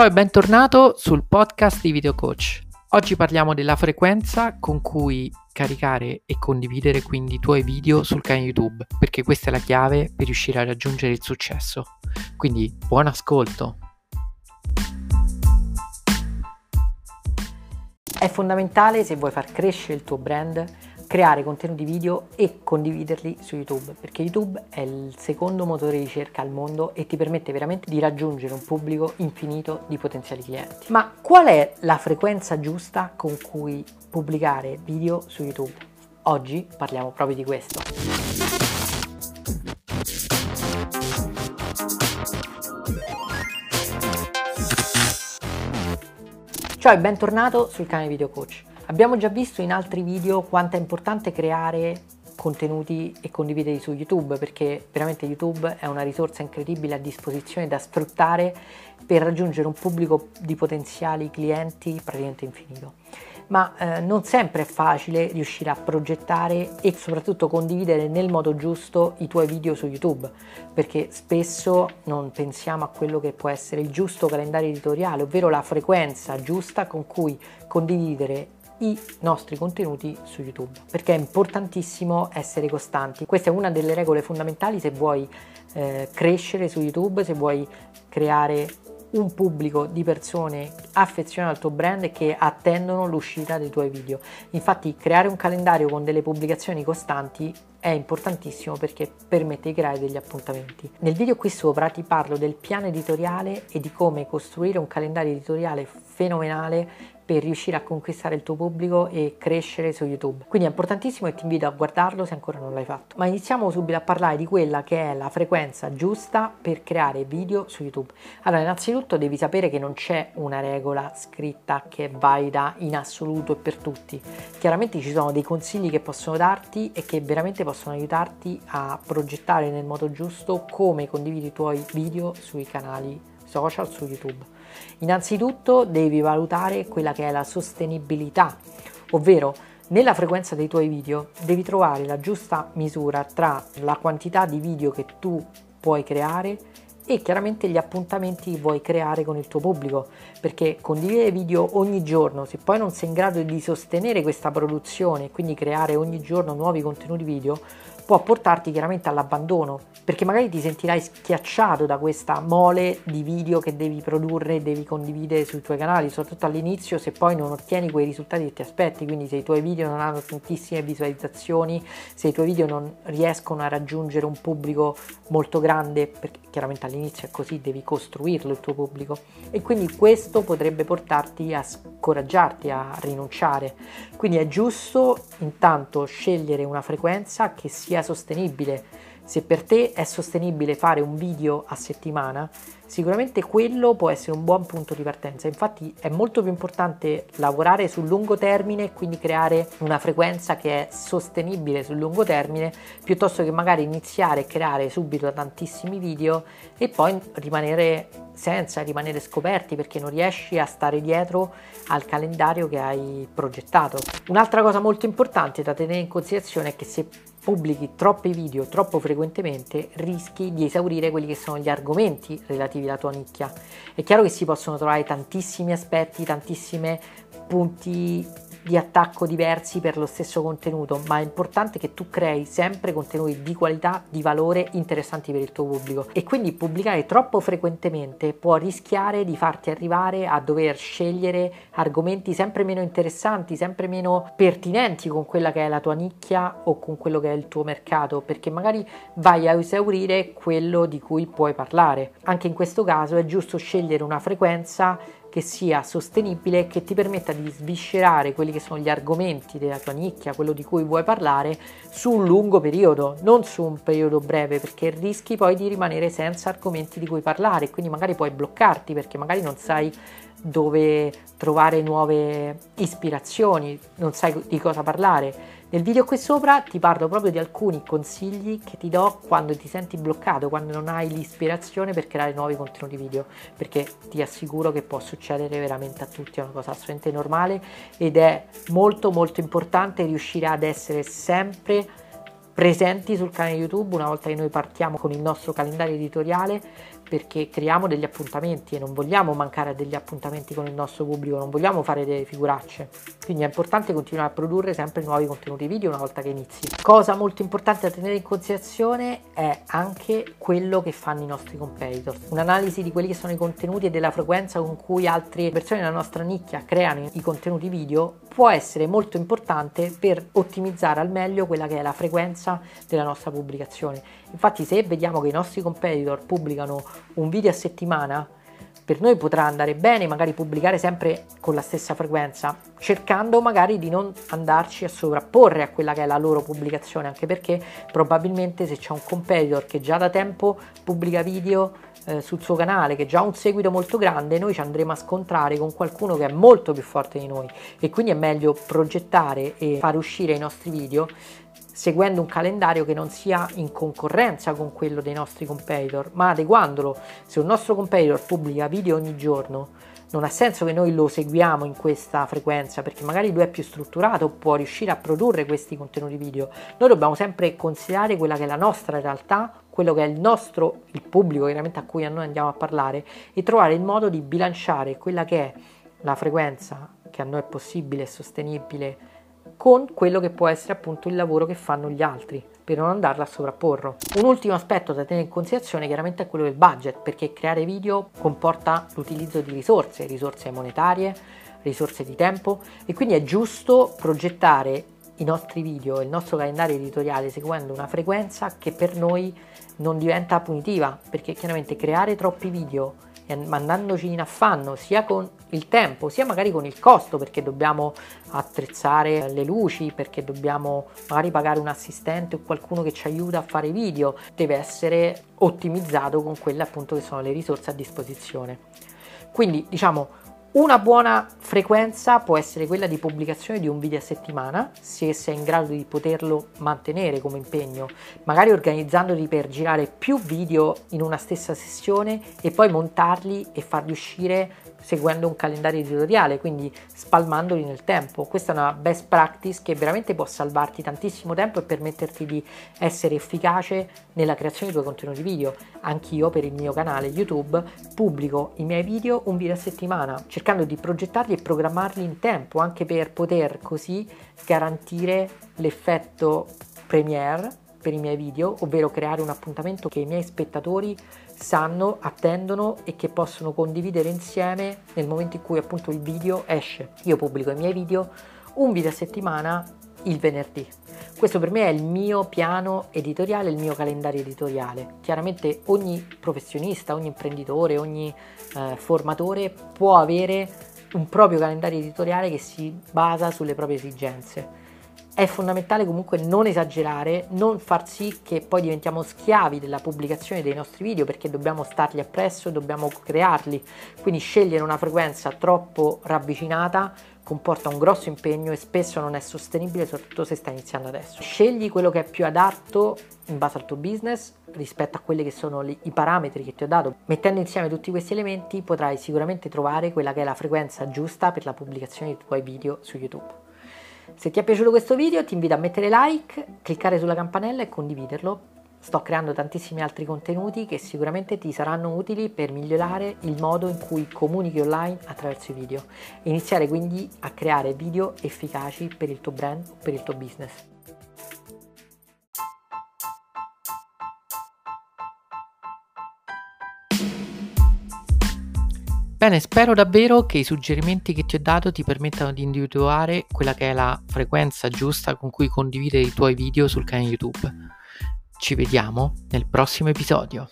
Ciao e bentornato sul podcast di Video Coach. Oggi parliamo della frequenza con cui caricare e condividere quindi i tuoi video sul canale YouTube, perché questa è la chiave per riuscire a raggiungere il successo. Quindi buon ascolto. È fondamentale se vuoi far crescere il tuo brand creare contenuti video e condividerli su YouTube, perché YouTube è il secondo motore di ricerca al mondo e ti permette veramente di raggiungere un pubblico infinito di potenziali clienti. Ma qual è la frequenza giusta con cui pubblicare video su YouTube? Oggi parliamo proprio di questo. Ciao e bentornato sul canale Video Coach. Abbiamo già visto in altri video quanto è importante creare contenuti e condividerli su YouTube perché veramente YouTube è una risorsa incredibile a disposizione da sfruttare per raggiungere un pubblico di potenziali clienti praticamente infinito. Ma eh, non sempre è facile riuscire a progettare e soprattutto condividere nel modo giusto i tuoi video su YouTube perché spesso non pensiamo a quello che può essere il giusto calendario editoriale, ovvero la frequenza giusta con cui condividere i nostri contenuti su YouTube perché è importantissimo essere costanti. Questa è una delle regole fondamentali se vuoi eh, crescere su YouTube, se vuoi creare un pubblico di persone affezionate al tuo brand e che attendono l'uscita dei tuoi video. Infatti creare un calendario con delle pubblicazioni costanti è importantissimo perché permette di creare degli appuntamenti. Nel video qui sopra ti parlo del piano editoriale e di come costruire un calendario editoriale fenomenale per riuscire a conquistare il tuo pubblico e crescere su YouTube. Quindi è importantissimo e ti invito a guardarlo se ancora non l'hai fatto. Ma iniziamo subito a parlare di quella che è la frequenza giusta per creare video su YouTube. Allora, innanzitutto devi sapere che non c'è una regola scritta che è valida in assoluto e per tutti. Chiaramente ci sono dei consigli che possono darti e che veramente possono aiutarti a progettare nel modo giusto come condividi i tuoi video sui canali social su YouTube. Innanzitutto devi valutare quella che è la sostenibilità, ovvero nella frequenza dei tuoi video devi trovare la giusta misura tra la quantità di video che tu puoi creare e chiaramente gli appuntamenti vuoi creare con il tuo pubblico perché condividere video ogni giorno se poi non sei in grado di sostenere questa produzione e quindi creare ogni giorno nuovi contenuti video può portarti chiaramente all'abbandono, perché magari ti sentirai schiacciato da questa mole di video che devi produrre e devi condividere sui tuoi canali, soprattutto all'inizio se poi non ottieni quei risultati che ti aspetti, quindi se i tuoi video non hanno tantissime visualizzazioni, se i tuoi video non riescono a raggiungere un pubblico molto grande, perché chiaramente all'inizio è così, devi costruirlo il tuo pubblico e quindi questo potrebbe portarti a scoraggiarti, a rinunciare. Quindi è giusto intanto scegliere una frequenza che sia sostenibile. Se per te è sostenibile fare un video a settimana, sicuramente quello può essere un buon punto di partenza. Infatti è molto più importante lavorare sul lungo termine e quindi creare una frequenza che è sostenibile sul lungo termine piuttosto che magari iniziare a creare subito tantissimi video e poi rimanere senza, rimanere scoperti perché non riesci a stare dietro al calendario che hai progettato. Un'altra cosa molto importante da tenere in considerazione è che se pubblichi troppi video troppo frequentemente rischi di esaurire quelli che sono gli argomenti relativi alla tua nicchia. È chiaro che si possono trovare tantissimi aspetti, tantissimi punti di attacco diversi per lo stesso contenuto, ma è importante che tu crei sempre contenuti di qualità, di valore, interessanti per il tuo pubblico. E quindi pubblicare troppo frequentemente può rischiare di farti arrivare a dover scegliere argomenti sempre meno interessanti, sempre meno pertinenti con quella che è la tua nicchia o con quello che è il tuo mercato, perché magari vai a esaurire quello di cui puoi parlare. Anche in questo caso è giusto scegliere una frequenza che sia sostenibile e che ti permetta di sviscerare quelli che sono gli argomenti della tua nicchia, quello di cui vuoi parlare, su un lungo periodo, non su un periodo breve, perché rischi poi di rimanere senza argomenti di cui parlare, quindi magari puoi bloccarti perché magari non sai dove trovare nuove ispirazioni, non sai di cosa parlare. Nel video qui sopra ti parlo proprio di alcuni consigli che ti do quando ti senti bloccato, quando non hai l'ispirazione per creare nuovi contenuti video, perché ti assicuro che può succedere veramente a tutti, è una cosa assolutamente normale ed è molto molto importante riuscire ad essere sempre presenti sul canale YouTube una volta che noi partiamo con il nostro calendario editoriale perché creiamo degli appuntamenti e non vogliamo mancare a degli appuntamenti con il nostro pubblico, non vogliamo fare delle figuracce. Quindi è importante continuare a produrre sempre nuovi contenuti video una volta che inizi. Cosa molto importante da tenere in considerazione è anche quello che fanno i nostri competitor. Un'analisi di quelli che sono i contenuti e della frequenza con cui altre persone nella nostra nicchia creano i contenuti video può essere molto importante per ottimizzare al meglio quella che è la frequenza della nostra pubblicazione. Infatti se vediamo che i nostri competitor pubblicano un video a settimana, per noi potrà andare bene magari pubblicare sempre con la stessa frequenza, cercando magari di non andarci a sovrapporre a quella che è la loro pubblicazione, anche perché probabilmente se c'è un competitor che già da tempo pubblica video eh, sul suo canale, che già ha un seguito molto grande, noi ci andremo a scontrare con qualcuno che è molto più forte di noi. E quindi è meglio progettare e fare uscire i nostri video seguendo un calendario che non sia in concorrenza con quello dei nostri competitor, ma adeguandolo. Se un nostro competitor pubblica video ogni giorno, non ha senso che noi lo seguiamo in questa frequenza perché magari lui è più strutturato, può riuscire a produrre questi contenuti video. Noi dobbiamo sempre considerare quella che è la nostra realtà, quello che è il nostro, il pubblico chiaramente a cui noi andiamo a parlare e trovare il modo di bilanciare quella che è la frequenza che a noi è possibile e sostenibile con quello che può essere appunto il lavoro che fanno gli altri per non andarla a sovrapporre. Un ultimo aspetto da tenere in considerazione chiaramente è quello del budget perché creare video comporta l'utilizzo di risorse, risorse monetarie, risorse di tempo e quindi è giusto progettare i nostri video, il nostro calendario editoriale seguendo una frequenza che per noi non diventa punitiva perché chiaramente creare troppi video mandandoci in affanno sia con il tempo sia magari con il costo perché dobbiamo attrezzare le luci perché dobbiamo magari pagare un assistente o qualcuno che ci aiuta a fare video deve essere ottimizzato con quelle appunto che sono le risorse a disposizione. Quindi diciamo una buona frequenza può essere quella di pubblicazione di un video a settimana, se sei in grado di poterlo mantenere come impegno, magari organizzandoti per girare più video in una stessa sessione e poi montarli e farli uscire seguendo un calendario editoriale, quindi spalmandoli nel tempo. Questa è una best practice che veramente può salvarti tantissimo tempo e permetterti di essere efficace nella creazione dei tuoi contenuti video. Anch'io per il mio canale YouTube pubblico i miei video un video a settimana, cercando di progettarli e programmarli in tempo, anche per poter così garantire l'effetto premiere per i miei video, ovvero creare un appuntamento che i miei spettatori sanno, attendono e che possono condividere insieme nel momento in cui appunto il video esce. Io pubblico i miei video un video a settimana il venerdì. Questo per me è il mio piano editoriale, il mio calendario editoriale. Chiaramente ogni professionista, ogni imprenditore, ogni eh, formatore può avere un proprio calendario editoriale che si basa sulle proprie esigenze è fondamentale comunque non esagerare, non far sì che poi diventiamo schiavi della pubblicazione dei nostri video perché dobbiamo stargli appresso, dobbiamo crearli. Quindi scegliere una frequenza troppo ravvicinata comporta un grosso impegno e spesso non è sostenibile, soprattutto se stai iniziando adesso. Scegli quello che è più adatto in base al tuo business rispetto a quelli che sono i parametri che ti ho dato. Mettendo insieme tutti questi elementi potrai sicuramente trovare quella che è la frequenza giusta per la pubblicazione dei tuoi video su YouTube. Se ti è piaciuto questo video ti invito a mettere like, cliccare sulla campanella e condividerlo. Sto creando tantissimi altri contenuti che sicuramente ti saranno utili per migliorare il modo in cui comunichi online attraverso i video iniziare quindi a creare video efficaci per il tuo brand o per il tuo business. Bene, spero davvero che i suggerimenti che ti ho dato ti permettano di individuare quella che è la frequenza giusta con cui condividere i tuoi video sul canale YouTube. Ci vediamo nel prossimo episodio.